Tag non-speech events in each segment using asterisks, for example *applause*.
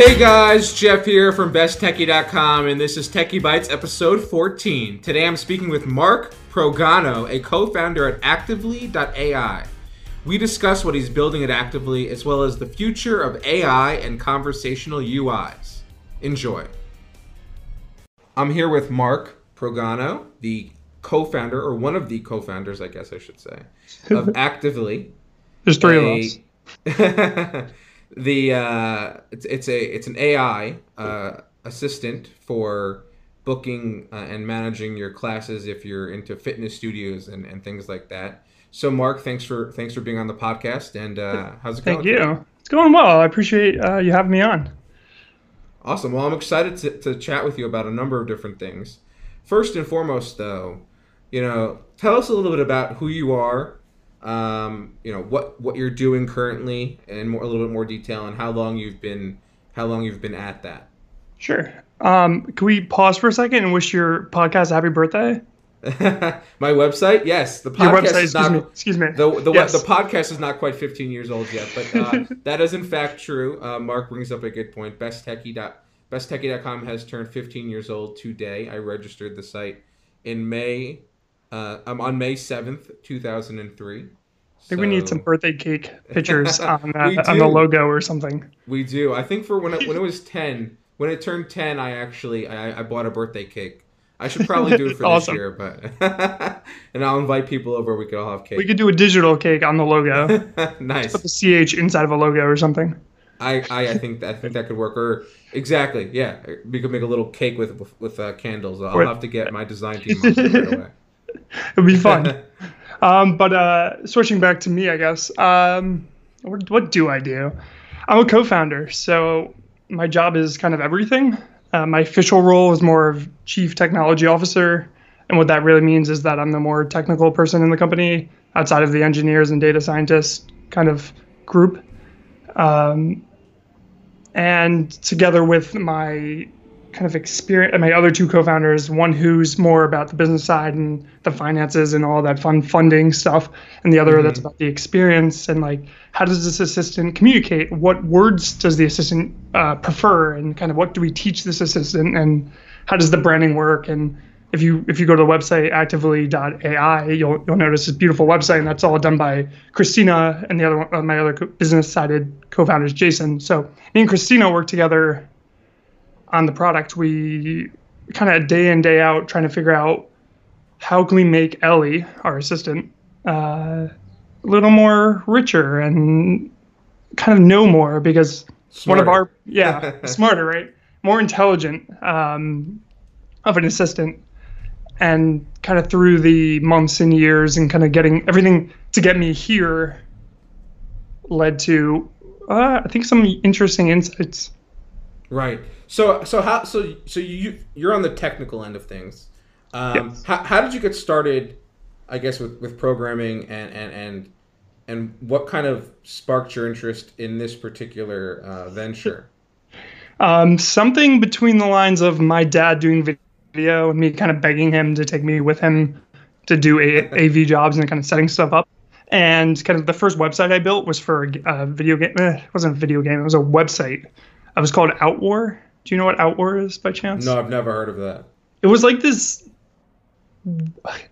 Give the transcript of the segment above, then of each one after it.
Hey guys, Jeff here from BestTechie.com, and this is Techie Bites episode 14. Today I'm speaking with Mark Progano, a co founder at Actively.ai. We discuss what he's building at Actively, as well as the future of AI and conversational UIs. Enjoy. I'm here with Mark Progano, the co founder, or one of the co founders, I guess I should say, of *laughs* Actively. There's three a, of us. *laughs* the uh, it's it's a it's an AI uh, assistant for booking uh, and managing your classes if you're into fitness studios and, and things like that. So Mark, thanks for thanks for being on the podcast and uh, how's it going? Thank you. It's going well. I appreciate uh, you having me on. Awesome. Well, I'm excited to, to chat with you about a number of different things. First and foremost, though, you know, tell us a little bit about who you are, um, you know what what you're doing currently and more, a little bit more detail and how long you've been how long you've been at that. Sure. Um, can we pause for a second and wish your podcast a happy birthday? *laughs* My website, yes. The podcast your website, is not. Excuse me. The the, yes. the podcast is not quite 15 years old yet, but uh, *laughs* that is in fact true. Uh, Mark brings up a good point. Besttechie dot besttechie.com has turned 15 years old today. I registered the site in May uh, I'm on May 7th, 2003. I think so... we need some birthday cake pictures *laughs* on, uh, on the logo or something. We do. I think for when it, when it was *laughs* 10, when it turned 10, I actually I, I bought a birthday cake. I should probably do it for awesome. this year, but *laughs* and I'll invite people over. We could all have cake. We could do a digital cake on the logo. nice. Put the ch inside of a logo or something. I, I, I think that I think that could work. Or exactly, yeah, we could make a little cake with with, with uh, candles. I'll have to get my design team right away. *laughs* It'll be fun. *laughs* um, but uh, switching back to me, I guess. Um, what, what do I do? I'm a co-founder, so my job is kind of everything. Uh, my official role is more of chief technology officer, and what that really means is that I'm the more technical person in the company outside of the engineers and data scientists kind of group. Um, and together with my kind of experience my other two co-founders one who's more about the business side and the finances and all that fun funding stuff and the other mm-hmm. that's about the experience and like how does this assistant communicate? What words does the assistant uh, prefer? And kind of what do we teach this assistant? And how does the branding work? And if you if you go to the website actively.ai you'll you'll notice this beautiful website and that's all done by Christina and the other one, uh, my other co- business sided co-founders Jason. So me and Christina work together on the product, we kind of day in day out trying to figure out how can we make Ellie, our assistant, uh, a little more richer and kind of know more because smarter. one of our yeah *laughs* smarter right more intelligent um, of an assistant and kind of through the months and years and kind of getting everything to get me here led to uh, I think some interesting insights. Right. So so how so so you you're on the technical end of things. Um, yes. how, how did you get started? I guess with, with programming and, and and and what kind of sparked your interest in this particular uh, venture? Um, something between the lines of my dad doing video and me kind of begging him to take me with him to do a- *laughs* AV jobs and kind of setting stuff up. And kind of the first website I built was for a video game. Eh, it wasn't a video game. It was a website. It was called Outwar, do you know what Outwar is by chance? No, I've never heard of that. It was like this.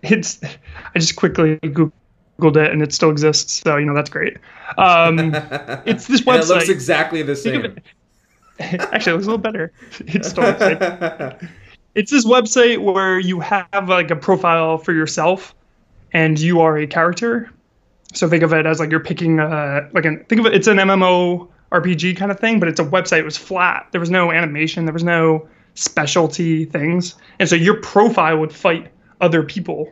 It's. I just quickly googled it, and it still exists. So you know that's great. Um, *laughs* it's this website. it looks exactly the same. *laughs* Actually, it looks a little better. *laughs* It's still the same. It's this website where you have like a profile for yourself, and you are a character. So think of it as like you're picking a like an think of it. It's an MMO RPG kind of thing, but it's a website. It was flat. There was no animation. There was no specialty things. And so your profile would fight other people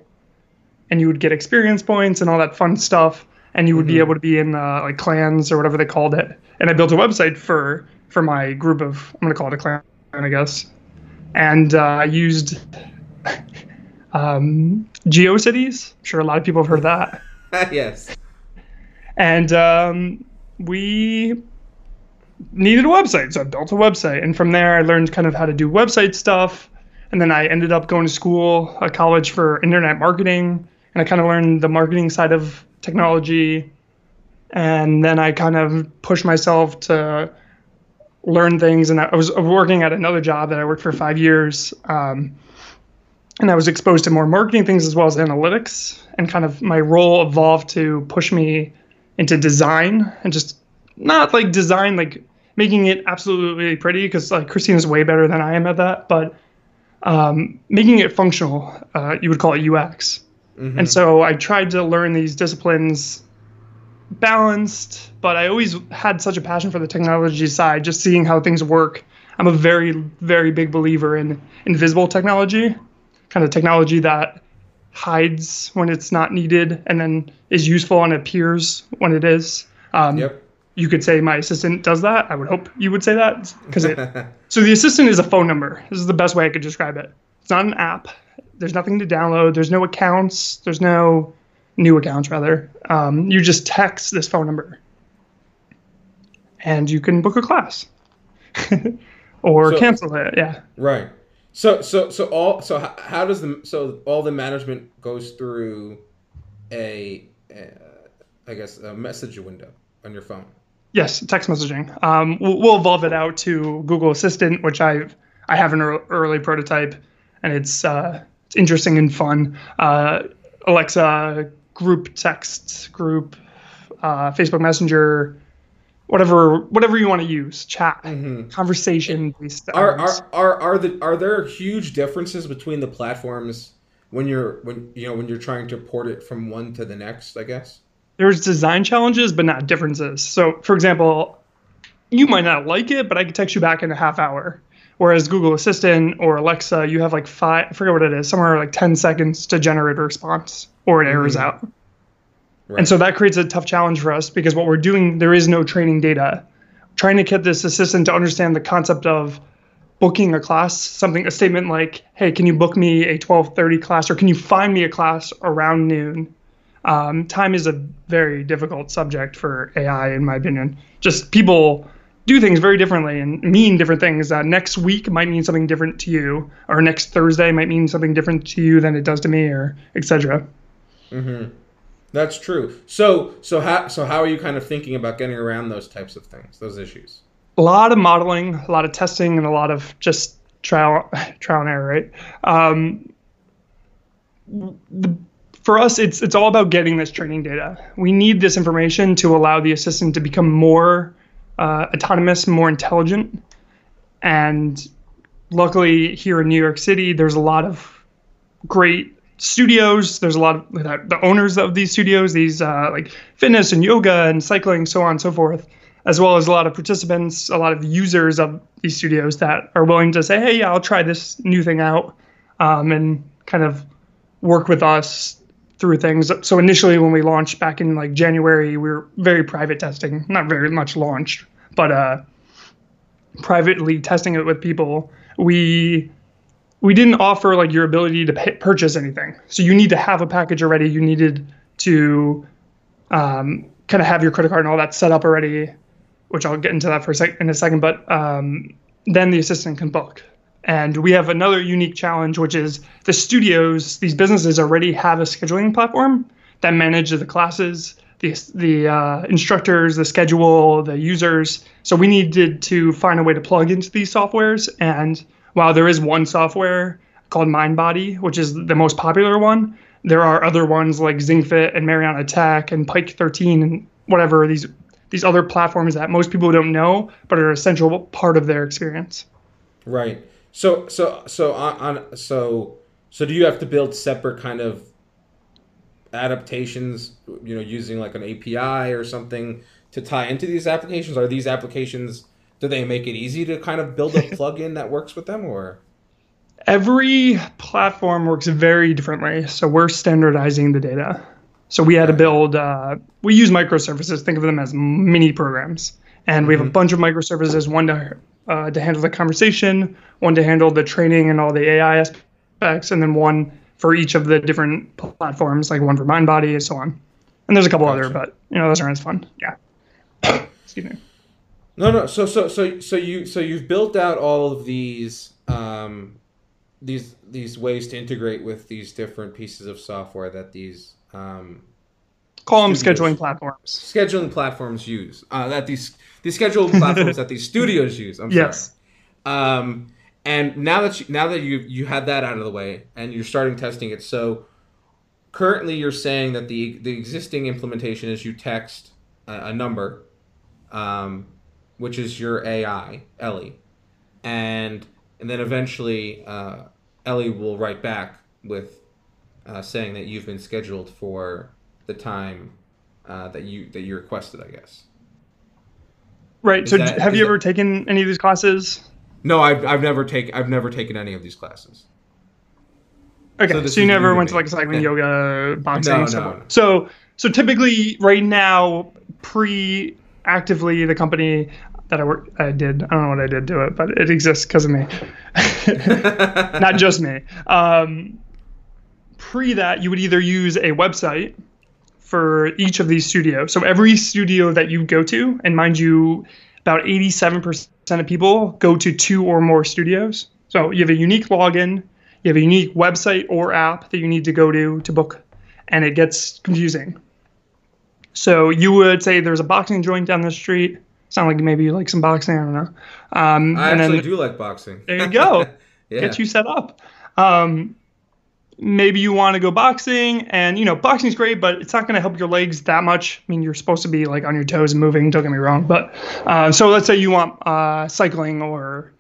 and you would get experience points and all that fun stuff. And you would mm-hmm. be able to be in uh, like clans or whatever they called it. And I built a website for for my group of I'm gonna call it a clan, I guess. And uh, I used *laughs* um, GeoCities. I'm sure a lot of people have heard that. *laughs* yes. And um, we needed a website, so I built a website, and from there I learned kind of how to do website stuff. And then I ended up going to school, a college for internet marketing, and I kind of learned the marketing side of technology. And then I kind of pushed myself to learn things. And I was working at another job that I worked for five years. Um, and I was exposed to more marketing things as well as analytics. And kind of my role evolved to push me into design and just not like design, like making it absolutely pretty, because like Christina's way better than I am at that, but um, making it functional. Uh, you would call it UX. Mm-hmm. And so I tried to learn these disciplines balanced, but I always had such a passion for the technology side, just seeing how things work. I'm a very, very big believer in invisible technology kind of technology that hides when it's not needed and then is useful and appears when it is. Um, yep. You could say my assistant does that. I would hope you would say that because it. *laughs* so the assistant is a phone number. This is the best way I could describe it. It's not an app. There's nothing to download. There's no accounts. There's no new accounts rather. Um, you just text this phone number, and you can book a class *laughs* or so, cancel it. Yeah. Right. So so so all so how, how does the so all the management goes through a, a I guess a message window on your phone. Yes, text messaging. Um, we'll, we'll, evolve it out to Google Assistant, which I've I have an early prototype, and it's uh, it's interesting and fun. Uh, Alexa group text group, uh, Facebook Messenger, whatever whatever you want to use chat mm-hmm. conversation based are, are are are the are there huge differences between the platforms when you're when you know when you're trying to port it from one to the next i guess there's design challenges but not differences so for example you might not like it but i can text you back in a half hour whereas google assistant or alexa you have like five i forget what it is somewhere like 10 seconds to generate a response or it errors mm-hmm. out Right. And so that creates a tough challenge for us because what we're doing, there is no training data. Trying to get this assistant to understand the concept of booking a class, something, a statement like, hey, can you book me a 1230 class or can you find me a class around noon? Um, time is a very difficult subject for AI, in my opinion. Just people do things very differently and mean different things. Uh, next week might mean something different to you, or next Thursday might mean something different to you than it does to me, or etc. Mm-hmm. That's true. So so how so how are you kind of thinking about getting around those types of things, those issues? A lot of modeling, a lot of testing, and a lot of just trial *laughs* trial and error, right? Um, the, for us, it's it's all about getting this training data. We need this information to allow the assistant to become more uh, autonomous, more intelligent, and luckily here in New York City, there's a lot of great studios. There's a lot of the owners of these studios, these uh, like fitness and yoga and cycling, so on and so forth, as well as a lot of participants, a lot of users of these studios that are willing to say, "Hey, yeah, I'll try this new thing out," um, and kind of work with us through things. So initially, when we launched back in like January, we were very private testing, not very much launched, but uh, privately testing it with people. We we didn't offer like your ability to pay, purchase anything. So you need to have a package already. You needed to um, kind of have your credit card and all that set up already, which I'll get into that for a sec in a second. But um, then the assistant can book. And we have another unique challenge, which is the studios, these businesses already have a scheduling platform that manages the classes, the, the uh, instructors, the schedule, the users. So we needed to find a way to plug into these softwares and while there is one software called MindBody, which is the most popular one, there are other ones like ZingFit and Mariana Tek and Pike 13 and whatever these these other platforms that most people don't know but are an essential part of their experience. Right. So so so on, on so so do you have to build separate kind of adaptations, you know, using like an API or something to tie into these applications? Are these applications do they make it easy to kind of build a *laughs* plugin that works with them or? Every platform works very differently. So we're standardizing the data. So we had to build uh, we use microservices. Think of them as mini programs. And we have mm-hmm. a bunch of microservices one to uh, to handle the conversation one to handle the training and all the ai aspects and then one for each of the different platforms like one for mindbody and so on and there's a couple gotcha. other but you know those aren't as fun yeah *coughs* excuse me no, no. So, so, so, so you, so you've built out all of these, um, these, these ways to integrate with these different pieces of software that these, um, call them scheduling platforms. Scheduling platforms use uh, that these these scheduling platforms that these studios *laughs* use. I'm yes. sorry. Um, and now that you, now that you you had that out of the way and you're starting testing it, so currently you're saying that the the existing implementation is you text a, a number, um, which is your AI Ellie, and and then eventually uh, Ellie will write back with uh, saying that you've been scheduled for the time uh, that you that you requested, I guess. Right. Is so, that, have you ever taken any of these classes? No, I've, I've never taken I've never taken any of these classes. Okay, so, so you never went to like cycling, yeah. yoga, boxing, no, no, no. So so typically, right now, pre actively, the company that I work I did I don't know what I did to it, but it exists because of me, *laughs* not just me. Um, pre that, you would either use a website for each of these studios. So every studio that you go to, and mind you, about 87% of people go to two or more studios. So you have a unique login, you have a unique website or app that you need to go to to book, and it gets confusing. So you would say there's a boxing joint down the street. Sound like maybe you like some boxing. I don't know. Um, I actually then, do like boxing. There you go. *laughs* yeah. Get you set up. Um, maybe you want to go boxing and you know boxing's great but it's not going to help your legs that much. I mean you're supposed to be like on your toes and moving don't get me wrong but uh, so let's say you want uh, cycling or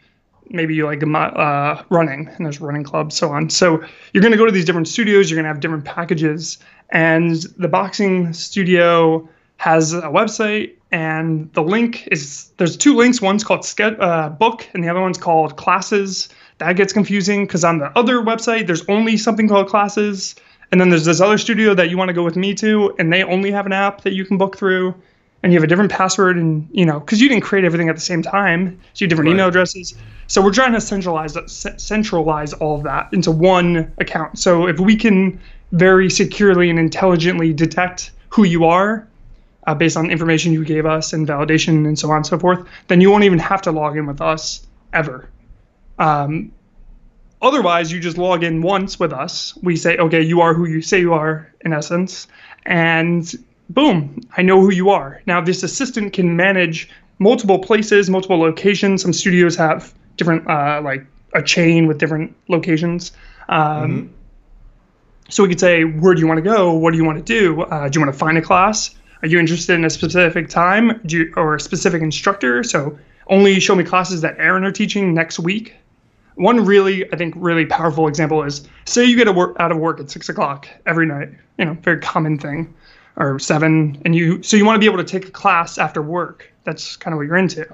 maybe you like uh, running and there's running clubs so on. So you're going to go to these different studios you're going to have different packages and the boxing studio has a website and the link is there's two links one's called uh, book and the other one's called classes that gets confusing because on the other website there's only something called classes. And then there's this other studio that you want to go with me to and they only have an app that you can book through. And you have a different password and you know because you didn't create everything at the same time. So you have different right. email addresses. So we're trying to centralize centralize all of that into one account. So if we can very securely and intelligently detect who you are uh, based on information you gave us and validation and so on and so forth then you won't even have to log in with us ever um, otherwise, you just log in once with us. We say, okay, you are who you say you are, in essence, and boom, I know who you are. Now, this assistant can manage multiple places, multiple locations. Some studios have different, uh, like a chain with different locations. Um, mm-hmm. So we could say, where do you want to go? What do you want to do? Uh, do you want to find a class? Are you interested in a specific time you, or a specific instructor? So only show me classes that Aaron are teaching next week one really, I think, really powerful example is say you get out of work at six o'clock every night, you know, very common thing, or seven, and you so you want to be able to take a class after work. That's kind of what you're into.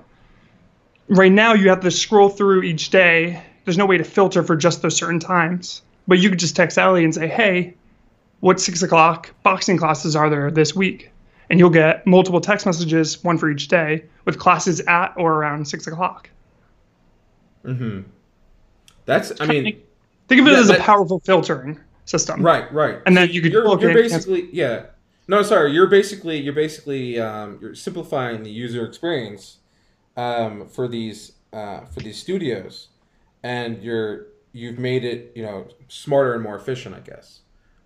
Right now, you have to scroll through each day. There's no way to filter for just those certain times, but you could just text Ellie and say, "Hey, what six o'clock boxing classes are there this week?" And you'll get multiple text messages, one for each day, with classes at or around six o'clock. Mm-hmm. That's I mean, think of it yeah, as that, a powerful filtering system. Right, right. And then you could you're, you're basically yeah. No, sorry. You're basically you're basically um, you're simplifying the user experience um, for these uh, for these studios, and you're you've made it you know smarter and more efficient, I guess.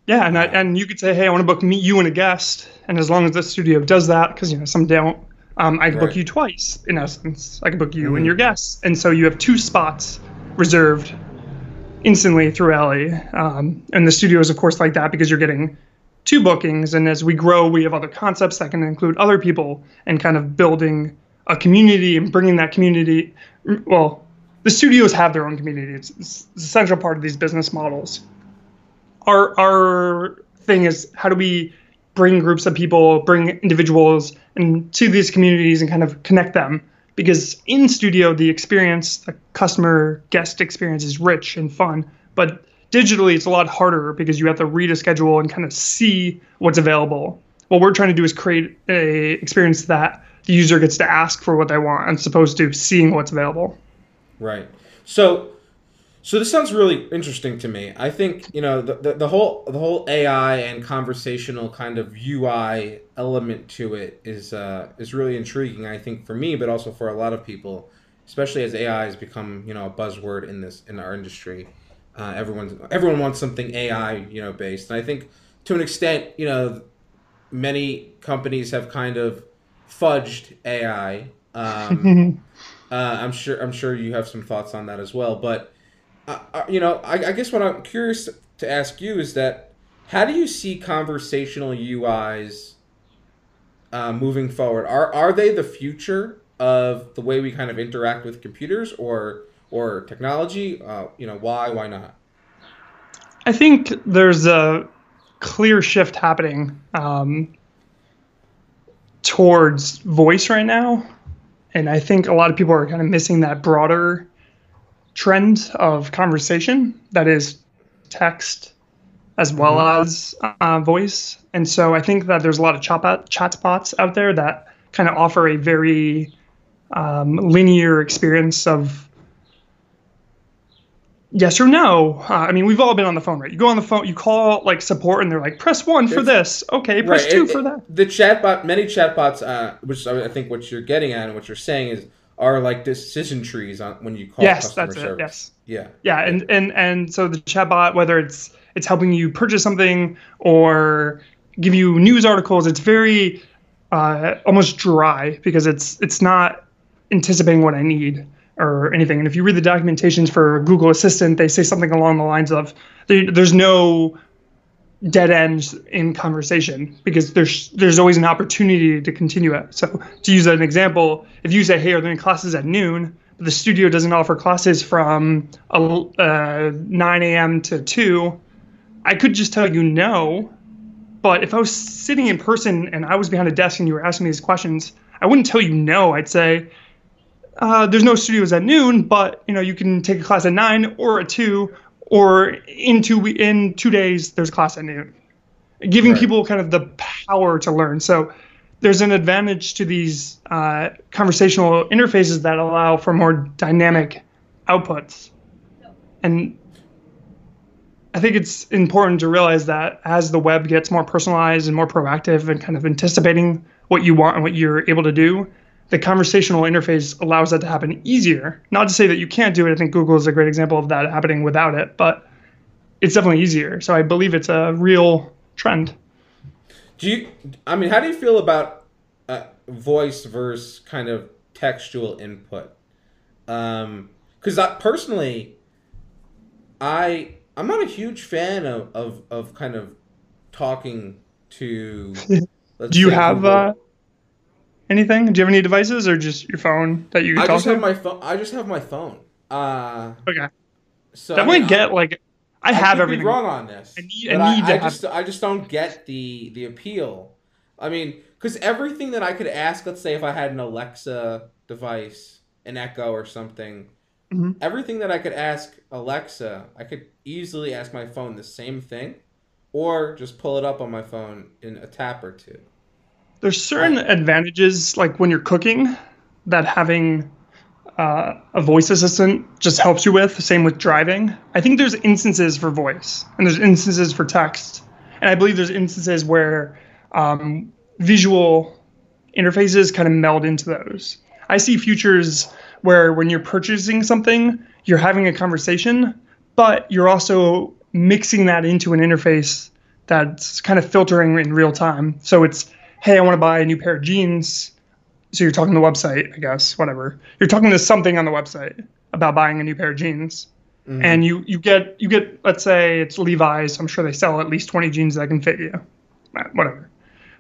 Yeah, and I, and you could say, hey, I want to book me, you and a guest, and as long as the studio does that, because you know some don't, um, I can right. book you twice in essence. I can book you mm-hmm. and your guests, and so you have two spots reserved instantly through Ellie. Um, and the studio is, of course, like that because you're getting two bookings. And as we grow, we have other concepts that can include other people and kind of building a community and bringing that community. Well, the studios have their own community, it's, it's a central part of these business models. Our, our thing is how do we bring groups of people, bring individuals and to these communities and kind of connect them because in studio the experience the customer guest experience is rich and fun but digitally it's a lot harder because you have to read a schedule and kind of see what's available. What we're trying to do is create a experience that the user gets to ask for what they want as opposed to seeing what's available. Right. So so this sounds really interesting to me. I think you know the, the, the, whole the whole AI and conversational kind of UI element to it is uh, is really intriguing. I think for me, but also for a lot of people, especially as AI has become you know a buzzword in this in our industry. Uh, everyone everyone wants something AI you know based, and I think to an extent you know many companies have kind of fudged AI. Um, *laughs* uh, I'm sure I'm sure you have some thoughts on that as well. But uh, you know, I, I guess what I'm curious to ask you is that how do you see conversational UIs uh, moving forward? Are are they the future of the way we kind of interact with computers or or technology? Uh, you know, why why not? I think there's a clear shift happening um, towards voice right now, and I think a lot of people are kind of missing that broader trend of conversation that is text as well mm-hmm. as uh, voice. And so I think that there's a lot of chat, chatbots out there that kind of offer a very um, linear experience of yes or no. Uh, I mean, we've all been on the phone, right? You go on the phone, you call like support, and they're like, "Press one for this." Okay, press right. two it, for that. The chatbot, many chatbots, uh, which I think what you're getting at and what you're saying is are like decision trees on when you call yes, customer that's service. It, yes. Yeah. Yeah, and and and so the chatbot, whether it's it's helping you purchase something or give you news articles, it's very uh, almost dry because it's it's not anticipating what I need or anything. And if you read the documentations for Google Assistant, they say something along the lines of there's no dead ends in conversation because there's there's always an opportunity to continue it. So to use an example, if you say, "Hey, are there any classes at noon?" but the studio doesn't offer classes from uh, 9 a.m. to 2, I could just tell you no. But if I was sitting in person and I was behind a desk and you were asking me these questions, I wouldn't tell you no. I'd say, uh, there's no studios at noon, but you know you can take a class at nine or at two, or in two in two days there's class at noon, giving right. people kind of the power to learn. So there's an advantage to these uh, conversational interfaces that allow for more dynamic outputs, and I think it's important to realize that as the web gets more personalized and more proactive and kind of anticipating what you want and what you're able to do, the conversational interface allows that to happen easier. Not to say that you can't do it. I think Google is a great example of that happening without it, but it's definitely easier. So I believe it's a real trend. Do you? I mean, how do you feel about uh, voice versus kind of textual input? Um, because I personally, I I'm not a huge fan of of, of kind of talking to. *laughs* do you have? Uh, anything? Do you have any devices or just your phone that you can I talk just to? have my phone. I just have my phone. Uh, okay. So that I mean, get like I, I have everything. wrong on this. I need, I need I, I just I just don't get the the appeal. I mean, because everything that I could ask, let's say if I had an Alexa device, an Echo or something, mm-hmm. everything that I could ask Alexa, I could easily ask my phone the same thing, or just pull it up on my phone in a tap or two. There's certain advantages, like when you're cooking, that having uh, a voice assistant just helps you with. Same with driving. I think there's instances for voice and there's instances for text, and I believe there's instances where um, visual interfaces kind of meld into those. I see futures where when you're purchasing something, you're having a conversation, but you're also mixing that into an interface that's kind of filtering in real time. So it's hey, I want to buy a new pair of jeans. So you're talking to the website, I guess, whatever. You're talking to something on the website about buying a new pair of jeans. Mm-hmm. And you, you get you get let's say it's Levi's. I'm sure they sell at least 20 jeans that can fit you. Whatever.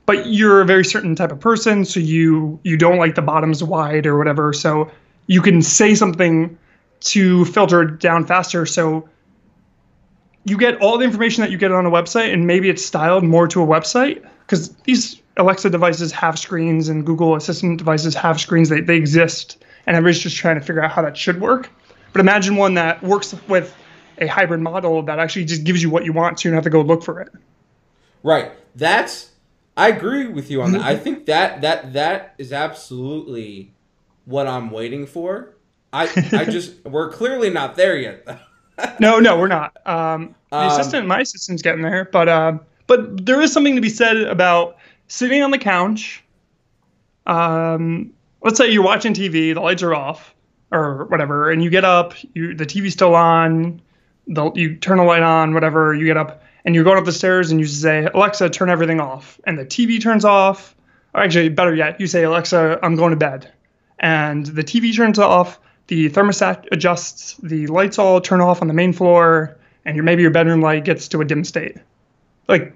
But you're a very certain type of person, so you you don't like the bottoms wide or whatever. So you can say something to filter it down faster. So you get all the information that you get on a website, and maybe it's styled more to a website because these Alexa devices have screens and Google Assistant devices have screens. They, they exist, and everybody's just trying to figure out how that should work. But imagine one that works with a hybrid model that actually just gives you what you want, so you don't have to go look for it. Right. That's. I agree with you on that. I think that that that is absolutely what I'm waiting for. I I *laughs* just we're clearly not there yet. *laughs* no, no, we're not. Um, the um, assistant, my assistant's getting there, but uh, but there is something to be said about sitting on the couch. Um, let's say you're watching TV, the lights are off or whatever, and you get up, you the TV's still on, the, you turn the light on, whatever, you get up and you're going up the stairs and you say, Alexa, turn everything off. And the TV turns off. Or actually, better yet, you say, Alexa, I'm going to bed. And the TV turns off, the thermostat adjusts, the lights all turn off on the main floor, and your, maybe your bedroom light gets to a dim state. Like,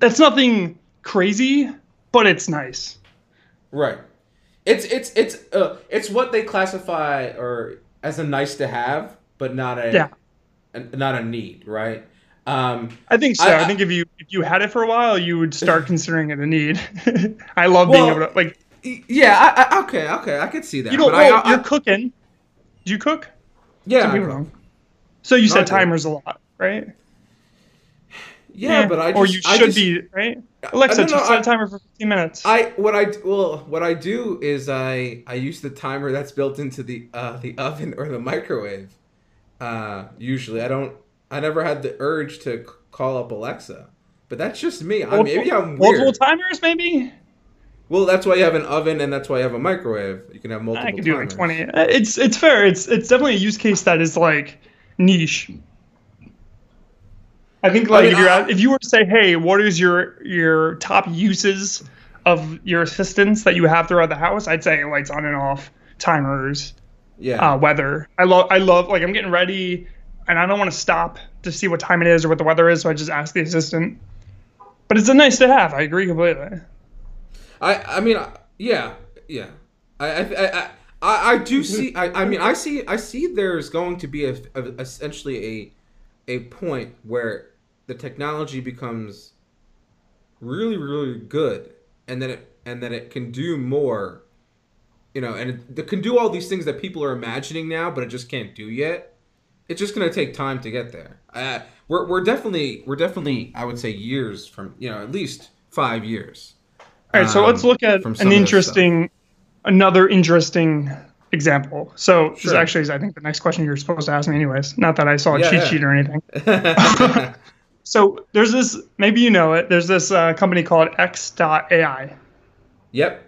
that's nothing crazy, but it's nice. Right. It's it's it's uh it's what they classify or as a nice to have, but not a Yeah. a- not a need, right? Um, I think so. I- I, think if you if you had it for a while, you would start *laughs* considering it a need. *laughs* I love being able to like yeah, I, I, okay, okay, I could see that. you but well, you're cooking. Do you cook? yeah, Some I people cook. don't. So you do. timers a lot, right? Yeah, but I just, or you I should just- be right. Alexa, no, no, set a timer for 15 minutes. I what I well what I do is I I use the timer that's built into the uh, the *laughs* oven or the microwave. Uh, usually I don't I never had the urge to call up Alexa, but that's just me. I, maybe I'm multiple timers, maybe. Well, that's why you have an oven and that's why you have a microwave. You can have multiple. I could do like timers. 20. Uh, It's it's fair. It's it's definitely a use case that is like niche. I think like mean, if you're I- if you were to say, hey, what is your your top uses of your assistants that you have throughout the house? I'd say lights on and off, timers, Yeah. uh, weather. I love I love like I'm getting ready and I don't want to stop to see what time it is or what the weather is, so I just ask the assistant. But it's a nice to have. I agree completely. I I mean yeah yeah I I I, I, I do see I, I mean I see I see there's going to be a, a essentially a a point where the technology becomes really really good and then it and then it can do more you know and it, it can do all these things that people are imagining now but it just can't do yet it's just going to take time to get there uh, we're, we're definitely we're definitely i would say years from you know at least five years All right, so um, let's look at an interesting, another interesting example. So this actually is, I think, the next question you're supposed to ask me, anyways. Not that I saw a Yeah, cheat yeah. sheet or anything. *laughs* *laughs* So there's this, maybe you know it. There's this uh, company called X.AI. yep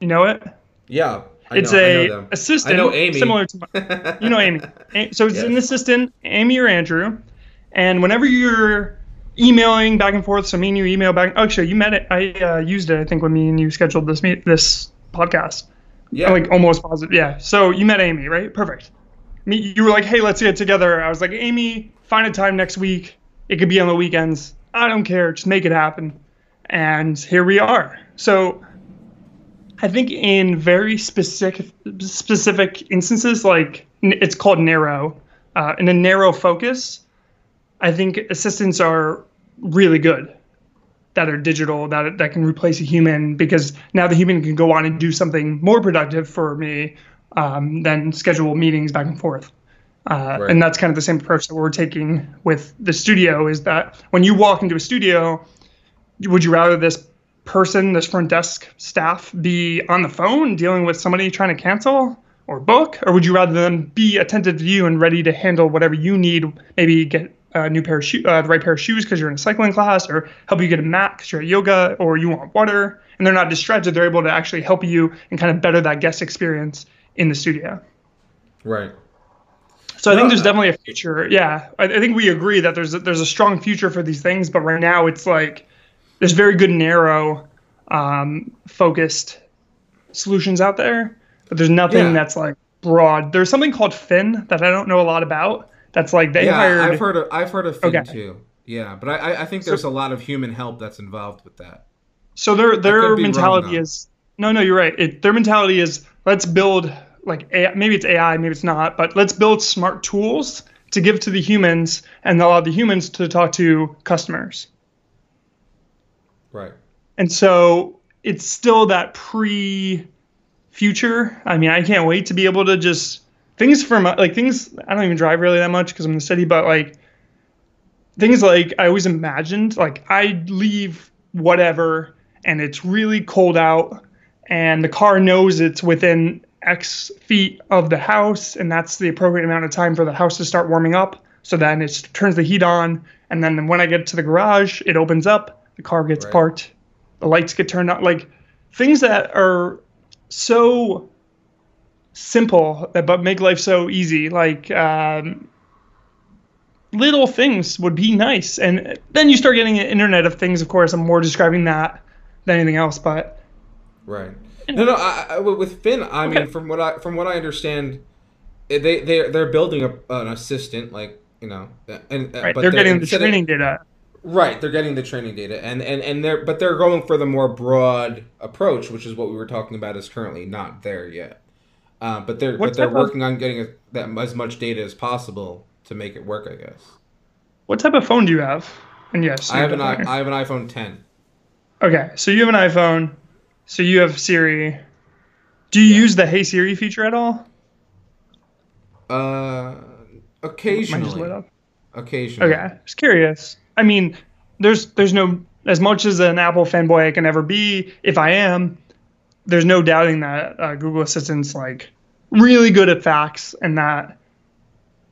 You know it? yeah I it's know, I a know them. assistant, I know Amy. similar to my, you know Amy. *laughs* So it's an assistant, Amy or Andrew, and whenever you're emailing back and forth, so me and you email back. Oh, actually, you met it. I uh, used it. I think when me and you scheduled this meet this podcast. yeah like almost positive. Yeah. So you met Amy, right? Perfect. Me, you were like, hey, let's get together. I was like, Amy, find a time next week. It could be on the weekends. I don't care. Just make it happen. And here we are. So I think in very specific specific instances, like it's called narrow, uh, in a narrow focus, I think assistants are really good that are digital that that can replace a human because now the human can go on and do something more productive for me um, than schedule meetings back and forth. Uh, Right. And that's kind of the same approach that we're taking with the studio. Is that when you walk into a studio, would you rather this person, this front desk staff, be on the phone dealing with somebody trying to cancel or book, or would you rather them be attentive to you and ready to handle whatever you need? Maybe get a new pair of shoes, uh, the right pair of shoes because you're in a cycling class, or help you get a mat because you're at yoga, or you want water, and they're not distracted. They're able to actually help you and kind of better that guest experience in the studio. right So I No, think there's definitely a future. Yeah, I, I think we agree that there's a, there's a strong future for these things, but right now it's like there's very good narrow, um, focused solutions out there, but there's nothing Yeah. that's like broad. There's something called Fin that I don't know a lot about. That's like they yeah hired. i've heard of i've heard of Fin Okay. too yeah but I- I, think there's a lot of human help that's involved with that So their their wrong, mentality is no, no, you're right. It, their mentality is let's build like AI, maybe it's AI, maybe it's not, but let's build smart tools to give to the humans and allow the humans to talk to customers. right And so it's still that pre future. I mean, I can't wait to be able to just things from like things I don't even drive really that much because I'm in the city, but like things like I always imagined like I leave whatever and it's really cold out and the car knows it's within X feet of the house and that's the appropriate amount of time for the house to start warming up. So then it turns the heat on and then when I get to the garage, it opens up, the car gets Right. parked, the lights get turned on, like things that are so simple that- but make life so easy like um, little things would be nice. And then you start getting an Internet of Things. Of course, I'm more describing that than anything else. But right. No, no. *laughs* I, I, with Fin, I okay. mean, from what I from what I understand, they they they're building a, an assistant, like you know, and right. but they're, they're getting the training of, data. Right, they're getting the training data, and and and they're but they're going for the more broad approach, which is what we were talking about. Is currently not there yet, uh, but they're what but they're working of, on getting a, that as much data as possible to make it work. I guess. What type of phone do you have? And yes, I have an I, I have an iPhone 10. Okay, so you have an iPhone, so you have Siri. Do you yeah. use the Hey Siri feature at all? Uh, occasionally. Occasionally. Okay, just curious. I mean, there's there's no as much as an Apple fanboy I can ever be. If I am, there's no doubting that uh, Google Assistant's like really good at facts, and that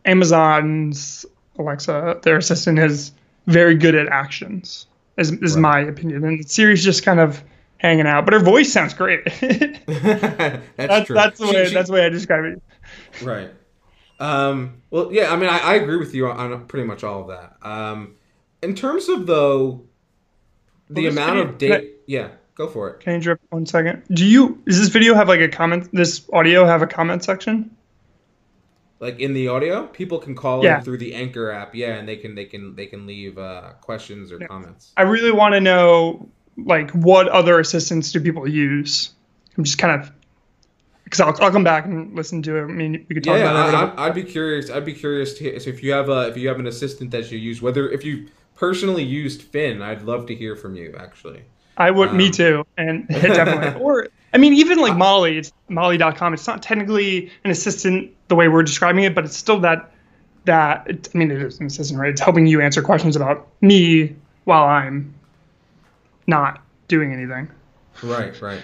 Amazon's Alexa, their assistant, is very good at actions. Is is right. my opinion, and Siri's just kind of hanging out, but her voice sounds great. *laughs* that's, that's, true. That's the way. She, she, that's the way I describe it. Right. Um, well, yeah. I mean, I, I, agree with you on pretty much all of that. Um, in terms of though, the well, amount video, of data. Yeah, go for it. Can you drip one second? Do you? Does this video have like a comment? This audio have a comment section? Like in the audio, people can call yeah. in through the Anchor app. Yeah, and they can they can they can leave uh, questions or yeah. comments. I really want to know like what other assistants do people use? I'm just kind of because I'll, I'll come back and listen to it. I mean, we could talk yeah, about it. I, would be curious. I'd be curious to so if you have a if you have an assistant that you use, whether if you personally used Fin, I'd love to hear from you. Actually, I would. Um, me too. And *laughs* definitely. *laughs* or I mean, even like Molly, it's Molly.com. It's not technically an assistant the way we're describing it, but it's still that that. I mean, it is an assistant, right? It's helping you answer questions about me while I'm not doing anything. Right, right.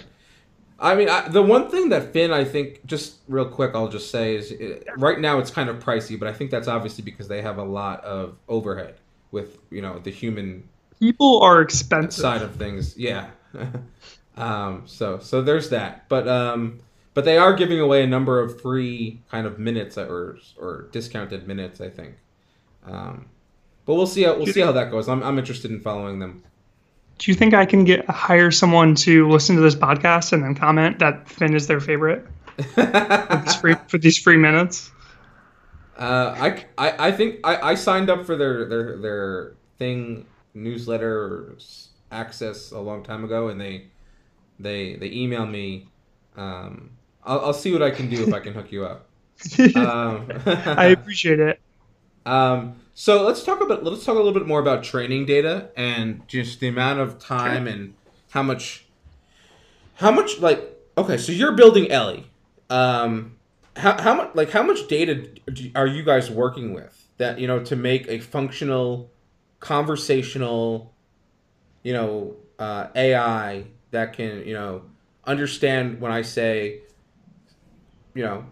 I mean, I, the one thing that Fin, I think, just real quick, I'll just say is it, right now it's kind of pricey, but I think that's obviously because they have a lot of overhead with you know the human people are expensive side of things. Yeah. *laughs* um, so so there's that, but um, but they are giving away a number of free kind of minutes or or discounted minutes, I think. Um, but we'll see how we'll see how that goes. I'm I'm interested in following them do you think I can get hire someone to listen to this podcast and then comment that Fin is their favorite for, these free, for these free minutes? Uh, I, I, I think I, I signed up for their their their thing newsletter access a long time ago, and they they they email me. Um, I'll, I'll see what I can do if I can hook you up. *laughs* Um, *laughs* I appreciate it. Um, so let's talk about let's talk a little bit more about training data and just the amount of time and how much how much like okay, so you're building Ellie. Um, how how much like how much data are you guys working with that you know to make a functional conversational you know uh, AI that can you know understand when I say you know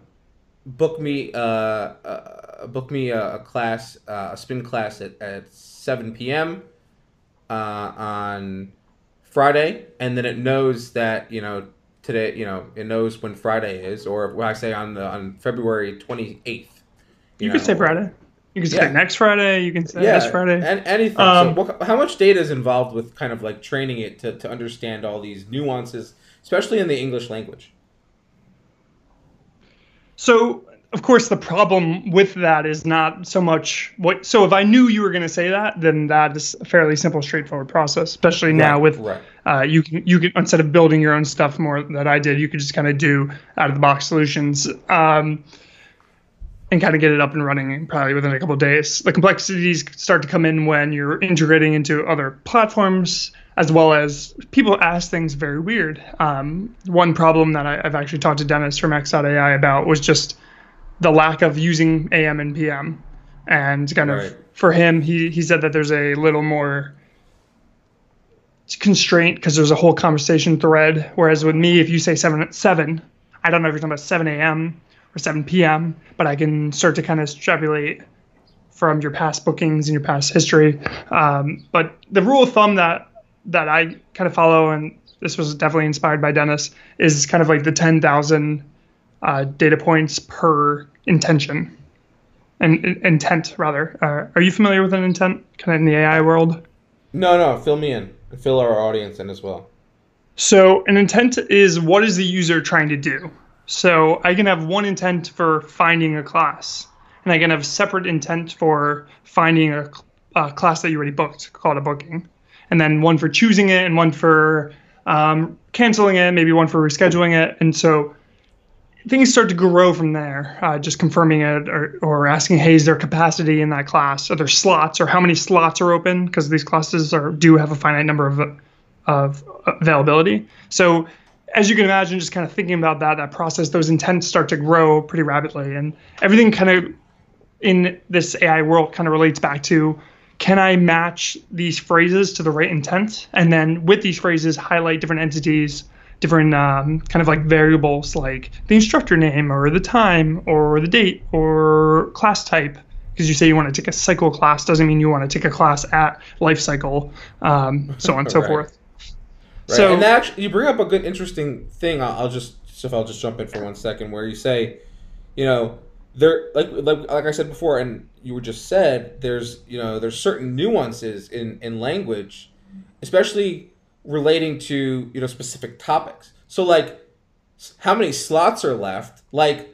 book me uh, uh book me a, a class uh, a spin class at, at 7 p.m. Uh, on Friday and then it knows that you know today you know it knows when Friday is or when I say on the on February 28th you, you know, can say Friday you can say yeah. next Friday you can say yeah, this Friday and anything um, so what, how much data is involved with kind of like training it to, to understand all these nuances especially in the English language so, of course, the problem with that is not so much what. So, if I knew you were going to say that, then that is a fairly simple, straightforward process. Especially now with right. Uh, you can you can instead of building your own stuff more that I did, you could just kind of do out of the box solutions. Um, and kind of get it up and running probably within a couple days. The complexities start to come in when you're integrating into other platforms, as well as people ask things very weird. Um, one problem that I, have actually talked to Dennis from X.AI about was just the lack of using AM and PM. And kind right. of for him, he, he said that there's a little more constraint because there's a whole conversation thread. Whereas with me, if you say 7 at 7, I don't know if you're talking about 7 a.m or 7 p.m., but I can start to kind of extrapolate from your past bookings and your past history. Um, but the rule of thumb that that I kind of follow, and this was definitely inspired by Dennis, is kind of like the 10,000 uh, data points per intention. an, an intent rather. Uh, are you familiar with an intent, kind of in the AI world? No, no. Fill me in. Fill our audience in as well. So an intent is what is the user trying to do. So I can have one intent for finding a class, and I can have separate intent for finding a, a class that you already booked, called a booking, and then one for choosing it, and one for um, canceling it, maybe one for rescheduling it, and so things start to grow from there. Uh, just confirming it, or, or asking, hey, is there capacity in that class? Are there slots, or how many slots are open? Because these classes are do have a finite number of of availability. So as you can imagine, just kind of thinking about that, that process, those intents start to grow pretty rapidly. And everything kind of in this AI world kind of relates back to can I match these phrases to the right intent? And then with these phrases, highlight different entities, different um, kind of like variables like the instructor name or the time or the date or class type. Because you say you want to take a cycle class doesn't mean you want to take a class at life cycle, um, so on and so *laughs* right. forth. Right. So, and that actually, you bring up a good, interesting thing. I'll, I'll just, if I'll just jump in for one second, where you say, you know, there, like, like, like I said before, and you were just said, there's, you know, there's certain nuances in in language, especially relating to you know specific topics. So, like, how many slots are left? Like,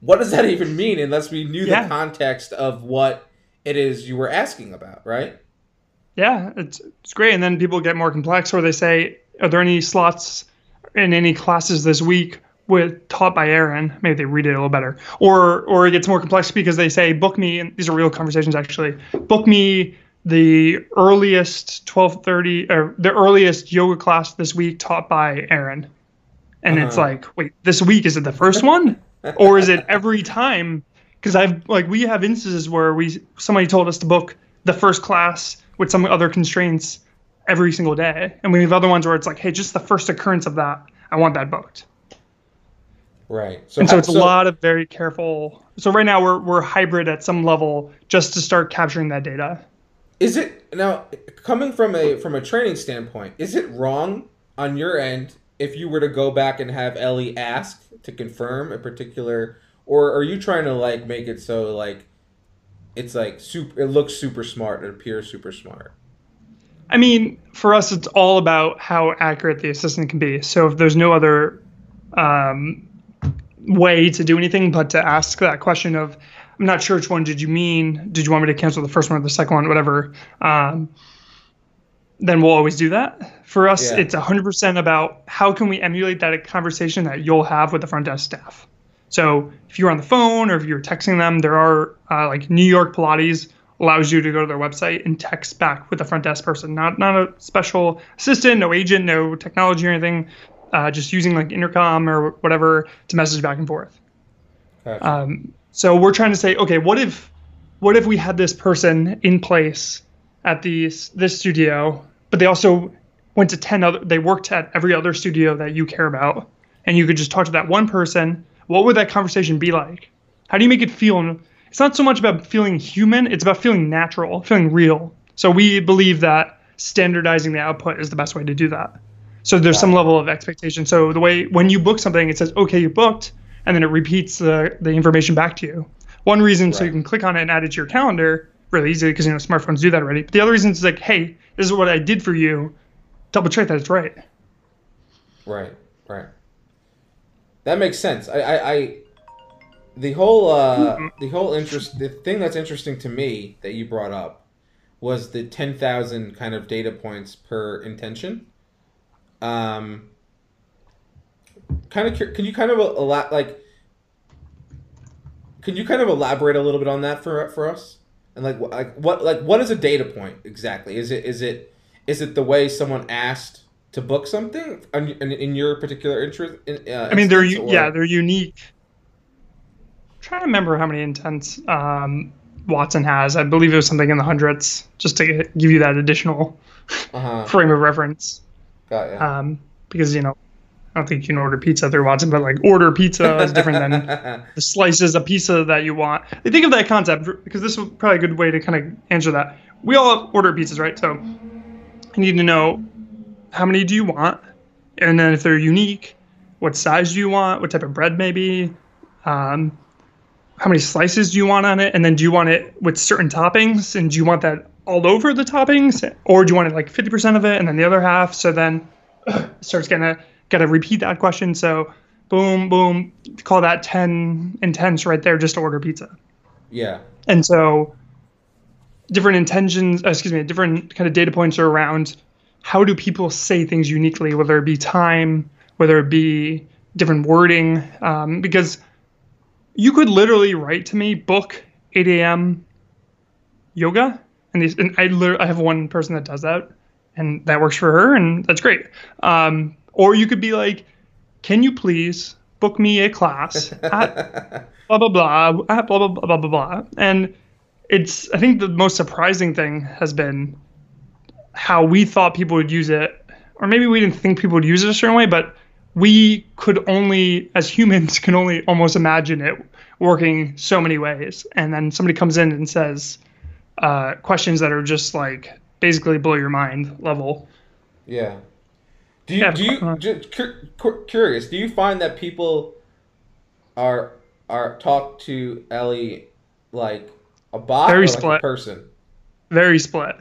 what does that *laughs* even mean? Unless we knew yeah. the context of what it is you were asking about, right? Yeah, it's it's great. And then people get more complex, where they say, are there any slots in any classes this week with taught by Aaron? Maybe they read it a little better, or or it gets more complex because they say book me. And these are real conversations actually. Book me the earliest 12:30 or the earliest yoga class this week taught by Aaron. And uh-huh. it's like, wait, this week is it the first one, or is it every time? Because I've like we have instances where we somebody told us to book the first class with some other constraints every single day. And we have other ones where it's like, hey, just the first occurrence of that, I want that booked. Right. So and so it's so, a lot of very careful. So right now we're we're hybrid at some level just to start capturing that data. Is it now coming from a from a training standpoint? Is it wrong on your end if you were to go back and have Ellie ask to confirm a particular, or are you trying to like make it so like it's like super? It looks super smart. It appears super smart. I mean, for us, it's all about how accurate the assistant can be. So if there's no other um, way to do anything but to ask that question of, I'm not sure which one did you mean? Did you want me to cancel the first one or the second one, whatever? Um, then we'll always do that. For us, yeah. it's 100% about how can we emulate that conversation that you'll have with the front desk staff. So if you're on the phone or if you're texting them, there are uh, like New York Pilates allows you to go to their website and text back with a front desk person, not not a special assistant, no agent, no technology or anything, uh, just using like intercom or whatever to message back and forth. Gotcha. Um, so we're trying to say, okay, what if what if we had this person in place at these this studio, but they also went to ten other, they worked at every other studio that you care about, and you could just talk to that one person. What would that conversation be like? How do you make it feel it's not so much about feeling human, it's about feeling natural, feeling real. So we believe that standardizing the output is the best way to do that. So there's some level of expectation. So the way when you book something, it says, okay, you booked, and then it repeats the, the information back to you. One reason right. so you can click on it and add it to your calendar really easy because you know smartphones do that already. But the other reason is like, hey, this is what I did for you. Double check that it's right. Right, right. That makes sense. I, I, I the whole uh, mm-hmm. the whole interest the thing that's interesting to me that you brought up was the 10,000 kind of data points per intention. Um, kind of can you kind of a like can you kind of elaborate a little bit on that for for us? And like like what like what is a data point exactly? Is it is it is it the way someone asked to book something in, in, in your particular interest? In, uh, I mean, they're yeah, they're unique trying to remember how many intents um, Watson has. I believe it was something in the hundreds, just to give you that additional uh-huh. *laughs* frame of reference. Got you. Um, because you know, I don't think you can order pizza through Watson, but like order pizza is different than *laughs* the slices of pizza that you want. I think of that concept because this is probably a good way to kind of answer that. We all order pizzas, right? So you need to know how many do you want, and then if they're unique, what size do you want, what type of bread maybe. Um, how many slices do you want on it, and then do you want it with certain toppings, and do you want that all over the toppings, or do you want it like 50% of it and then the other half? So then *clears throat* it starts gonna gotta repeat that question. So boom, boom, call that 10 intents right there just to order pizza. Yeah. And so different intentions, uh, excuse me, different kind of data points are around how do people say things uniquely, whether it be time, whether it be different wording, um, because you could literally write to me, book 8 a.m. yoga, and, these, and I, I have one person that does that, and that works for her, and that's great. Um, or you could be like, can you please book me a class at *laughs* blah blah blah at blah blah blah blah blah? Blah and it's i think the most surprising thing has been how we thought people would use it. Or maybe we didn't think people would use it a certain way but we could only as humans *laughs* can only almost imagine it working so many ways. And then somebody comes in and says uh, questions that are just like basically blow your mind level. Yeah do you, yeah, do you just curious? Do you find that people are are talk to Ellie like a bot Very or split. like a person? Very split.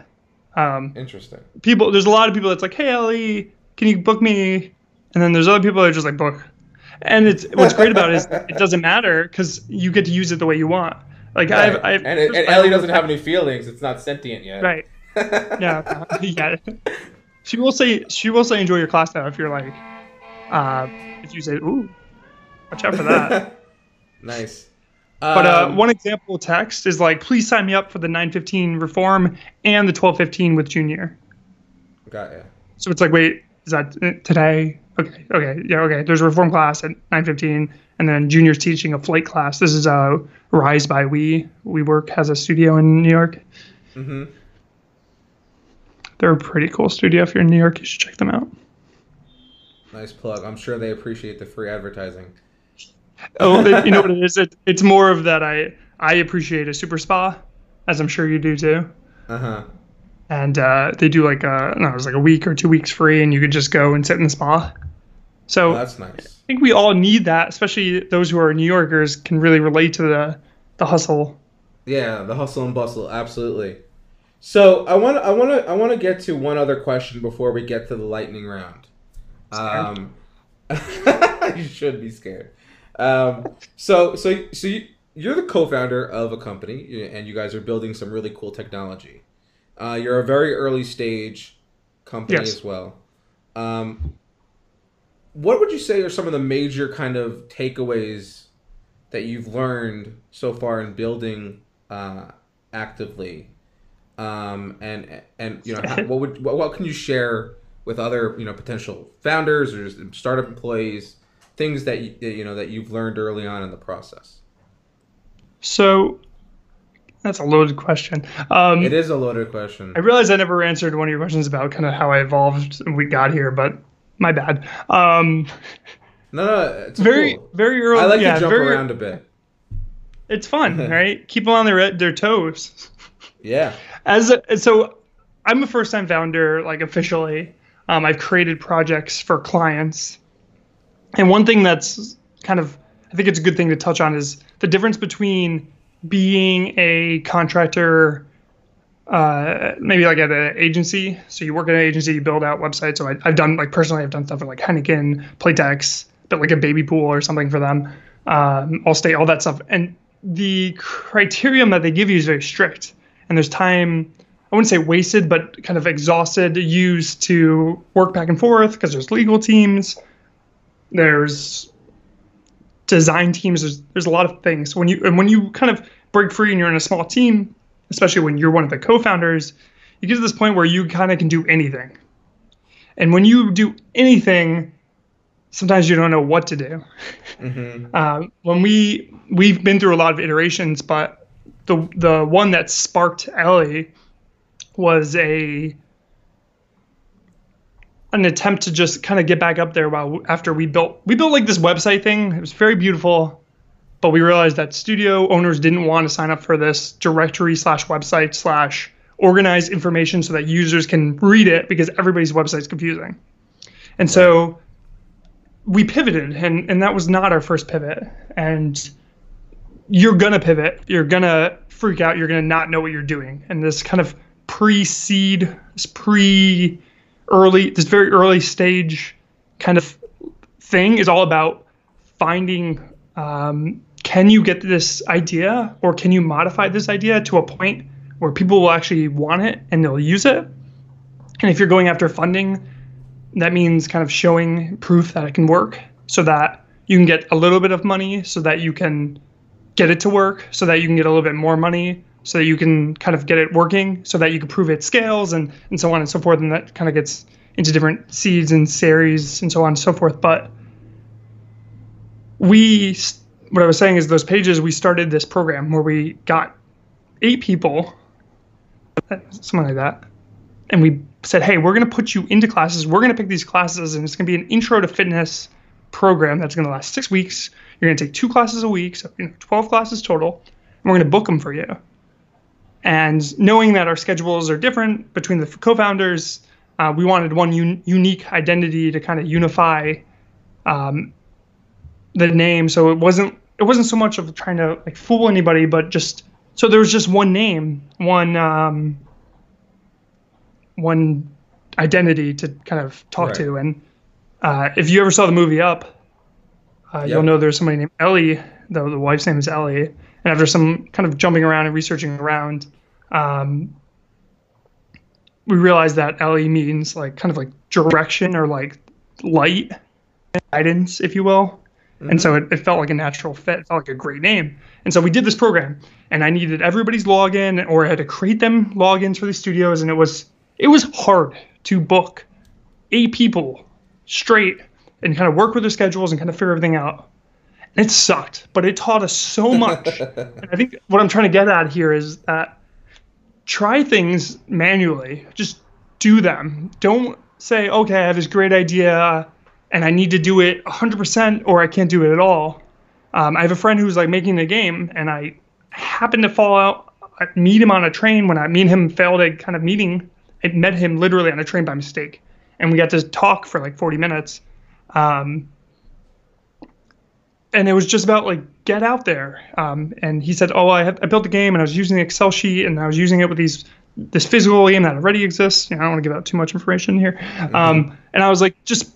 Um, Interesting. People, there's a lot of people that's like, "Hey Ellie, can you book me?" And then there's other people that are just like, "Book." And it's what's great about it is it *laughs* doesn't matter because you get to use it the way you want. Like right. I've, I've and, it, and Ellie doesn't have any feelings. It's not sentient yet. Right. *laughs* yeah. *laughs* yeah. She will say she will say enjoy your class though if you're like, uh, if you say ooh, watch out for that. *laughs* nice. But uh, um, one example text is like, please sign me up for the 915 reform and the 1215 with junior. Got ya. So it's like, wait, is that today? Okay, okay, yeah, okay. There's a reform class at 915, and then junior's teaching a flight class. This is uh, Rise by We. WeWork has a studio in New York. Mm-hmm. They're a pretty cool studio. If you're in New York, you should check them out. Nice plug. I'm sure they appreciate the free advertising. oh, you know *laughs* what it is? It, it's more of that I I appreciate a super spa, as I'm sure you do too. Uh-huh. And uh, they do like a no, it was like a week or two weeks free, and you could just go and sit in the spa. So oh, that's nice. I think we all need that, especially those who are New Yorkers can really relate to the the hustle. Yeah, the hustle and bustle, absolutely. So I want I want to I want to get to one other question before we get to the lightning round. Um, *laughs* you should be scared. Um, so so so you, you're the co-founder of a company, and you guys are building some really cool technology. Uh, you're a very early stage company yes. as well. Um, what would you say are some of the major kind of takeaways that you've learned so far in building uh, actively um, and and you know *laughs* how, what would what, what can you share with other you know potential founders or just startup employees things that you, you know that you've learned early on in the process? So that's a loaded question. Um, it is a loaded question. I realize i never answered one of your questions about kind of how i evolved and we got here but my bad. Um, no no it's very cool. very early i like yeah, to jump very, around a bit it's fun *laughs* right keep them on their their toes yeah. As a, so, I'm a first time founder, like officially. Um, I've created projects for clients, and one thing that's kind of I think it's a good thing to touch on is the difference between being a contractor, uh, maybe like at an agency. So you work at an agency, you build out websites. So I, have done like personally, I've done stuff for like Heineken, Playtex, but like a baby pool or something for them. Um, Allstate, all that stuff, and the criterion that they give you is very strict and there's time I wouldn't say wasted, but kind of exhausted, used to work back and forth because there's legal teams, there's design teams, there's there's a lot of things. When you and when you kind of break free and you're in a small team, especially when you're one of the co-founders, you get to this point where you kind of can do anything. And when you do anything, sometimes you don't know what to do. Mm-hmm. Um, when we we've been through a lot of iterations, but the the one that sparked Ellie was a an attempt to just kind of get back up there while after we built we built like this website thing. It was very beautiful, but we realized that studio owners didn't want to sign up for this directory slash website slash organized information so that users can read it because everybody's website is confusing. And so we pivoted and, and that was not our first pivot. And you're gonna pivot. You're gonna freak out. You're gonna not know what you're doing. And this kind of pre-seed, this pre early, this very early stage kind of thing is all about finding um, can you get this idea or can you modify this idea to a point where people will actually want it and they'll use it and if you're going after funding that means kind of showing proof that it can work so that you can get a little bit of money so that you can get it to work so that you can get a little bit more money so that you can kind of get it working so that you can prove it scales and, and so on and so forth and that kind of gets into different seeds and series and so on and so forth but we what I was saying is those pages we started this program where we got eight people, something like that, and we said, hey, we're going to put you into classes. We're going to pick these classes, and it's going to be an intro to fitness program that's going to last six weeks. You're going to take two classes a week, so you know, 12 classes total, and we're going to book them for you. And knowing that our schedules are different between the co-founders, uh, we wanted one un- unique identity to kind of unify um, the name, so it wasn't it wasn't so much of trying to like fool anybody, but just so there was just one name, one um, one identity to kind of talk right. to. And uh, if you ever saw the movie Up, uh, yep. you'll know there's somebody named Ellie. The, the wife's name is Ellie. And after some kind of jumping around and researching around, um, we realized that Ellie means like kind of like direction or like light guidance, if you will. Mm-hmm. And so it, it, felt like a natural fit. It felt like a great name. And so we did this program, and I needed everybody's login, or I had to create them logins for the studios, and it was it was hard to book eight people straight and kind of work with their schedules and kind of figure everything out. And it sucked, but it taught us so *laughs* much. and I think what I'm trying to get at here is that try things manually. Just do them. Don't say, okay, I have this great idea and I need to do it 100% or I can't do it at all. Um, I have a friend who's like making a game, and I happened to fall out, I meet him on a train when I, me and him failed a kind of meeting. I met him literally on a train by mistake, and we got to talk for like 40 minutes. Um, and it was just about like get out there. Um, and he said, "Oh, I, have, I built a game, and I was using the Excel sheet, and I was using it with these this physical game that already exists. You know, I don't want to give out too much information here. Mm-hmm. Um, and I was like, just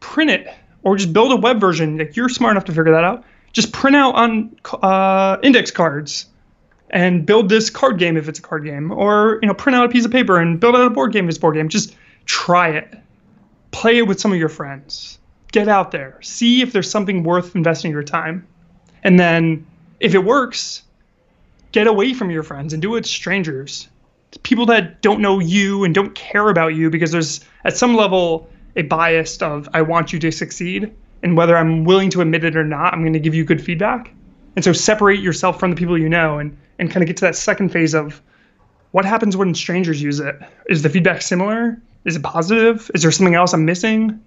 print it or just build a web version. Like you're smart enough to figure that out. Just print out on uh, index cards and build this card game if it's a card game, or you know, print out a piece of paper and build out a board game if it's a board game. Just try it, play it with some of your friends, get out there, see if there's something worth investing your time, and then if it works, get away from your friends and do it with strangers, people that don't know you and don't care about you, because there's at some level a bias of I want you to succeed, and whether I'm willing to admit it or not, I'm going to give you good feedback. And so separate yourself from the people you know, and and kind of get to that second phase of what happens when strangers use it. Is the feedback similar? Is it positive? Is there something else I'm missing?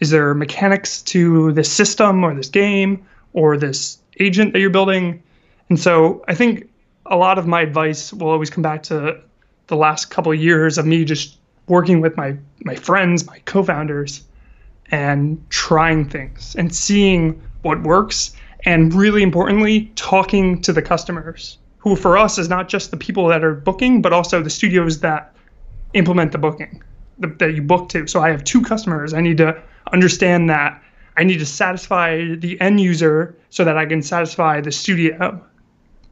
Is there mechanics to this system or this game or this agent that you're building? And so I think a lot of my advice will always come back to the last couple of years of me just working with my my friends, my co-founders, and trying things and seeing what works, and really importantly, talking to the customers, who for us is not just the people that are booking, but also the studios that implement the booking that you book to. So I have two customers. I need to understand that I need to satisfy the end user so that I can satisfy the studio.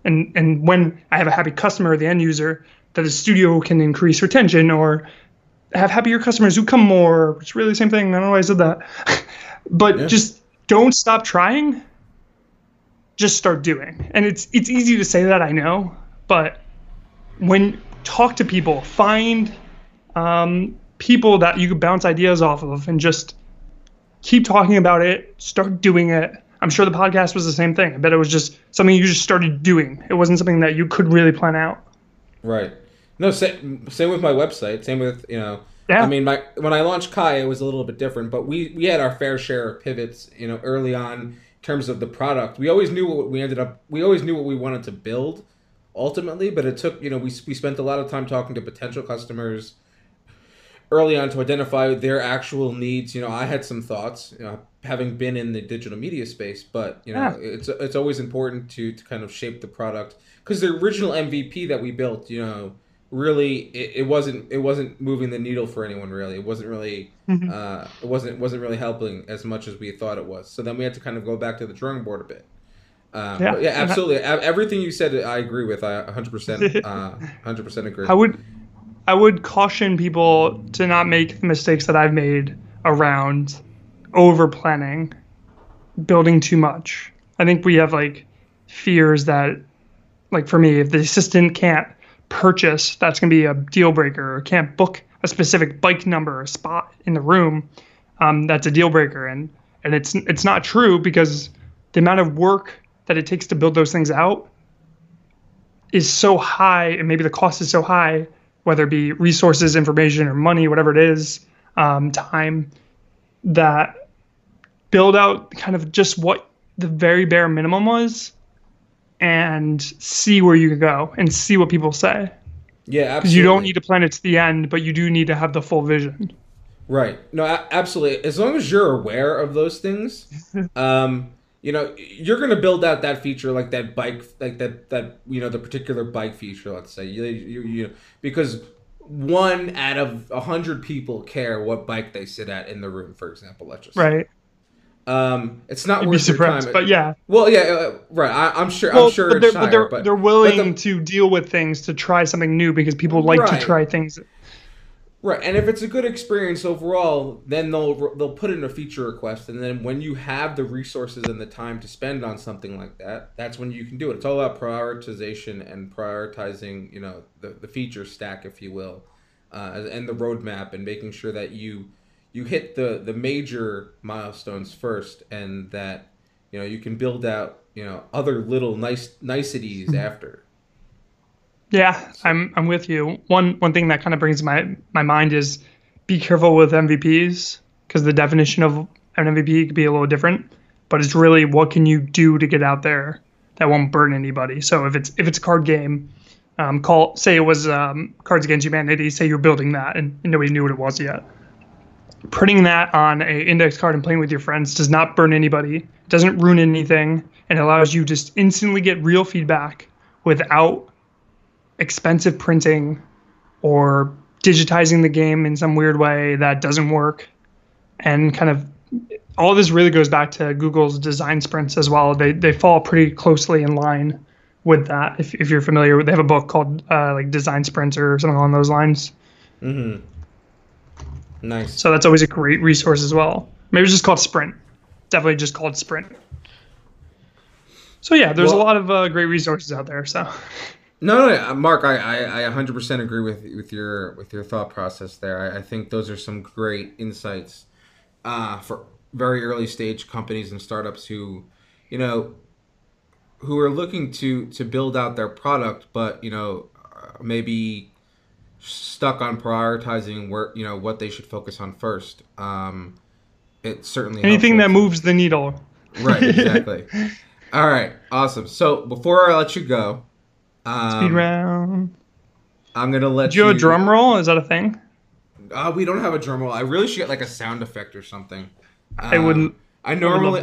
And and when I have a happy customer, the end user, that the studio can increase retention or have happier customers who come more. It's really the same thing. I don't know why I said that. *laughs* but yeah. just don't stop trying. Just start doing. And it's it's easy to say that I know, but when talk to people, find um, people that you could bounce ideas off of, and just keep talking about it. Start doing it. I'm sure the podcast was the same thing. I bet it was just something you just started doing. It wasn't something that you could really plan out. Right. No, same, same with my website. Same with you know. Yeah. I mean, my when I launched Kai, it was a little bit different, but we we had our fair share of pivots. You know, early on in terms of the product, we always knew what we ended up. We always knew what we wanted to build, ultimately. But it took you know we we spent a lot of time talking to potential customers, early on to identify their actual needs. You know, I had some thoughts, you know, having been in the digital media space, but you know, yeah. it's it's always important to to kind of shape the product because the original MVP that we built, you know, really it, it, wasn't it wasn't moving the needle for anyone really. It wasn't really mm-hmm. uh, it wasn't wasn't really helping as much as we thought it was. So then we had to kind of go back to the drawing board a bit. Uh, yeah, yeah, absolutely. Everything you said, I agree with. I 100 percent, 100 percent agree. I would, I would caution people to not make the mistakes that I've made around over planning, building too much. I think we have like fears that, like for me, if the assistant can't purchase, that's going to be a deal breaker, or can't book a specific bike number or spot in the room, um, that's a deal breaker. And and it's it's not true because the amount of work that it takes to build those things out is so high, and maybe the cost is so high, whether it be resources, information, or money, whatever it is, um, time, that build out kind of just what the very bare minimum was and see where you can go and see what people say. Yeah, absolutely. Because you don't need to plan it to the end, but you do need to have the full vision. Right. No, absolutely. As long as you're aware of those things, *laughs* um, you know, you're going to build out that feature, like that bike, like that that you know the particular bike feature. Let's say you you, you because one out of a hundred people care what bike they sit at in the room, for example. Let's just right. Um, it's not You'd worth your time. But yeah. Well, yeah, uh, right. I, am sure. Well, I'm sure. But they're, higher, they're, but, they're willing but the, to deal with things to try something new because people like right. to try things. Right, and if it's a good experience overall, then they'll they'll put in a feature request, and then when you have the resources and the time to spend on something like that, that's when you can do it. It's all about prioritization and prioritizing, you know, the the feature stack, if you will, uh, and the roadmap, and making sure that you you hit the the major milestones first, and that you know you can build out you know other little nice niceties *laughs* after. Yeah, I'm I'm with you. One one thing that kind of brings my my mind is be careful with MVPs because the definition of an MVP could be a little different, but it's really what can you do to get out there that won't burn anybody. So if it's if it's a card game, um, call say it was um, Cards Against Humanity, say you're building that and, and nobody knew what it was yet putting that on a index card and playing with your friends does not burn anybody doesn't ruin anything and allows you to just instantly get real feedback without expensive printing or digitizing the game in some weird way that doesn't work and kind of all this really goes back to google's design sprints as well they, they fall pretty closely in line with that if, if you're familiar with, they have a book called uh, like design sprints or something along those lines mm-hmm. Nice. So that's always a great resource as well. Maybe it's just called Sprint. Definitely just called Sprint. So yeah, there's well, a lot of uh, great resources out there. So. No, no, Mark, I, I, I 100% agree with with your with your thought process there. I, I think those are some great insights uh, for very early stage companies and startups who, you know, who are looking to to build out their product, but you know, maybe stuck on prioritizing where you know what they should focus on first. Um, it certainly anything that moves the needle. Right. Exactly. *laughs* All right. Awesome. So before I let you go, um, speed round. I'm gonna let Do you. Do a drum roll? Is that a thing? Uh, we don't have a drum roll. I really should get like a sound effect or something. I wouldn't. Um, I normally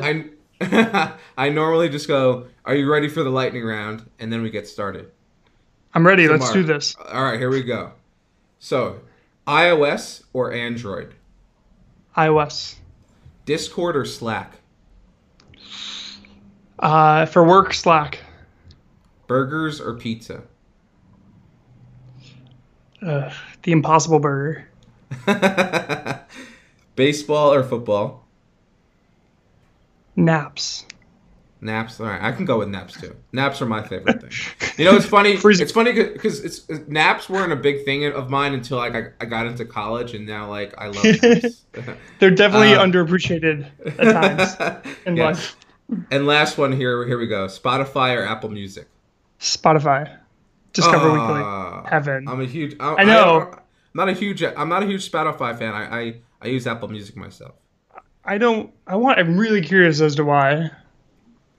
I *laughs* I normally just go. Are you ready for the lightning round? And then we get started. I'm ready. So Let's Mark, do this. All right. Here we go. So, iOS or Android? iOS. Discord or Slack? Uh, for work, Slack. Burgers or pizza? Uh, the Impossible Burger. *laughs* Baseball or football? Naps. Naps. All right, I can go with naps too. Naps are my favorite thing. You know, it's funny. *laughs* it's funny because it's naps weren't a big thing of mine until like I, I got into college, and now like I love naps. *laughs* They're definitely um, underappreciated at times in yeah. life. And last one here. Here we go. Spotify or Apple Music. Spotify. Discover uh, Weekly. Heaven. I'm a huge. I, I know. I, am not a huge. I'm not a huge Spotify fan. I, I I use Apple Music myself. I don't. I want. I'm really curious as to why.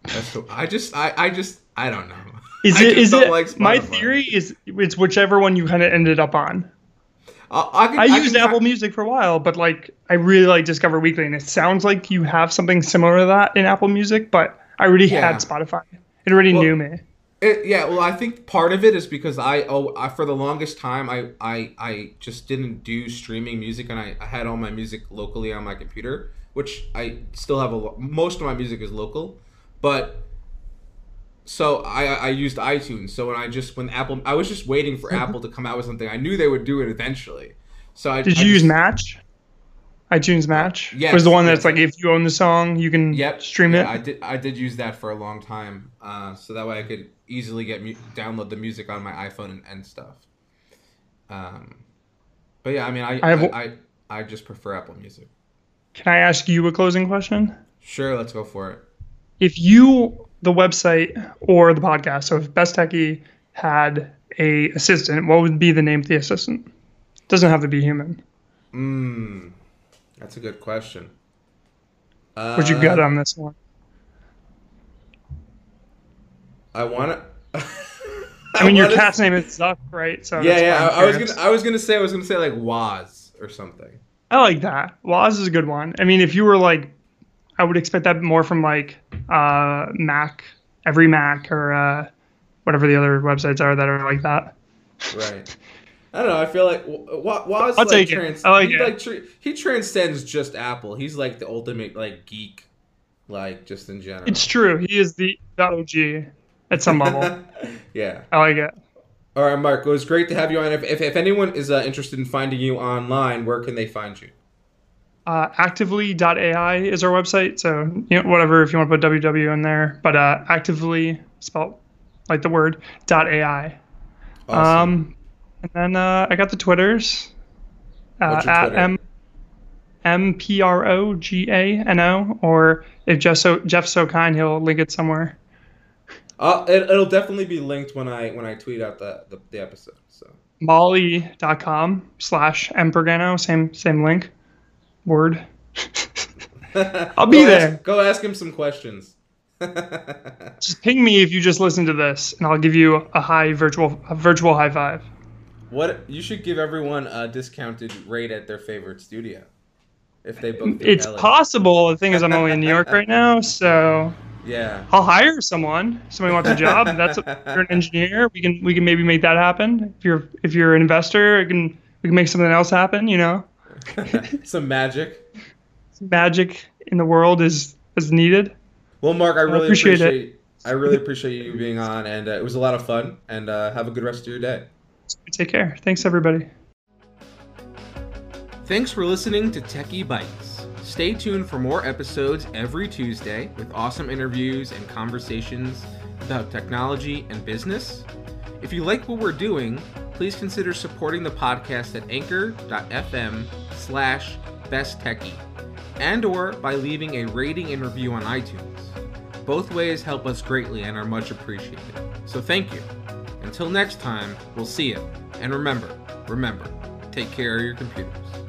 That's cool. I just, I, I just, I don't know. *laughs* Is it? Is it? Like my theory is it's whichever one you kind of ended up on. I, I, can, I, I used can- Apple Music for a while, but like I really like Discover Weekly, and it sounds like you have something similar to that in Apple Music. But I already Yeah. had Spotify; it already Well- knew me. It, yeah, well, I think part of it is because I oh I, for the longest time I, I I just didn't do streaming music and I, I had all my music locally on my computer, which I still have a most of my music is local, but so I I used iTunes. So when I just when Apple I was just waiting for *laughs* Apple to come out with something. I knew they would do it eventually. So I Did I you use Match? iTunes Match Yes, was the one that's yes. like if you own the song, you can Yep. stream yeah, it. I did. I did use that for a long time, uh, so that way I could easily get mu- download the music on my iPhone and, and stuff. Um, but yeah, I mean, I I I, have- I, I just prefer Apple Music. Can I ask you a closing question? Sure, let's go for it. If you, the website or the podcast, so if Best Techie had a assistant, what would be the name of the assistant? Doesn't have to be human. Mm, that's a good question. Uh, What'd you gut on this one? I want to. I mean, *laughs* your cat's name is Zuck, right? So Yeah, yeah. I, I was gonna. I was gonna say. I was gonna say like Woz or something. I like that. Woz is a good one. I mean, if you were like, I would expect that more from like uh, Mac, every Mac, or uh, whatever the other websites are that are like that. Right. *laughs* I don't know. I feel like Woz I'll like take it. trans- I like he it. like he transcends just Apple. He's like the ultimate like geek, like just in general. It's true. He is the, the OG at some level. *laughs* yeah. I like it. All right, Mark. It was great to have you on. If, if, if anyone is uh, interested in finding you online, where can they find you? Uh, actively.ai is our website. So, you know, whatever, if you want to put www in there, but uh, actively spelled like the word dot AI. Awesome. Um, and then uh, I got the Twitters uh, at Twitter? M M P R O G A N O, or if Jeff so Jeff's so kind, he'll link it somewhere. Uh, it, it'll definitely be linked when I when I tweet out the the, the episode. So Molly.com slash mpergano, same same link, word. *laughs* I'll be there. Ask, go ask him some questions. *laughs* Just ping me if you just listen to this, and I'll give you a high virtual a virtual high five. What you should give everyone a discounted rate at their favorite studio if they book. It's Ellie. possible. The thing is, I'm only in New York right now, so Yeah. I'll hire someone. Somebody wants a job. That's if you're an engineer. We can we can maybe make that happen. If you're if you're an investor, it can we can make something else happen. You know, *laughs* some magic. magic in the world is is needed. Well, Mark, I really appreciate appreciate, it. I really appreciate you being on, and uh, it was a lot of fun. And uh, have a good rest of your day. Take care. Thanks everybody. Thanks for listening to Techie Bites. Stay tuned for more episodes every Tuesday with awesome interviews and conversations about technology and business. If you like what we're doing, please consider supporting the podcast at anchor.fm slash besttechie and or by leaving a rating and review on iTunes. Both ways help us greatly and are much appreciated. So thank you. Until next time, we'll see you. And remember, remember, take care of your computers.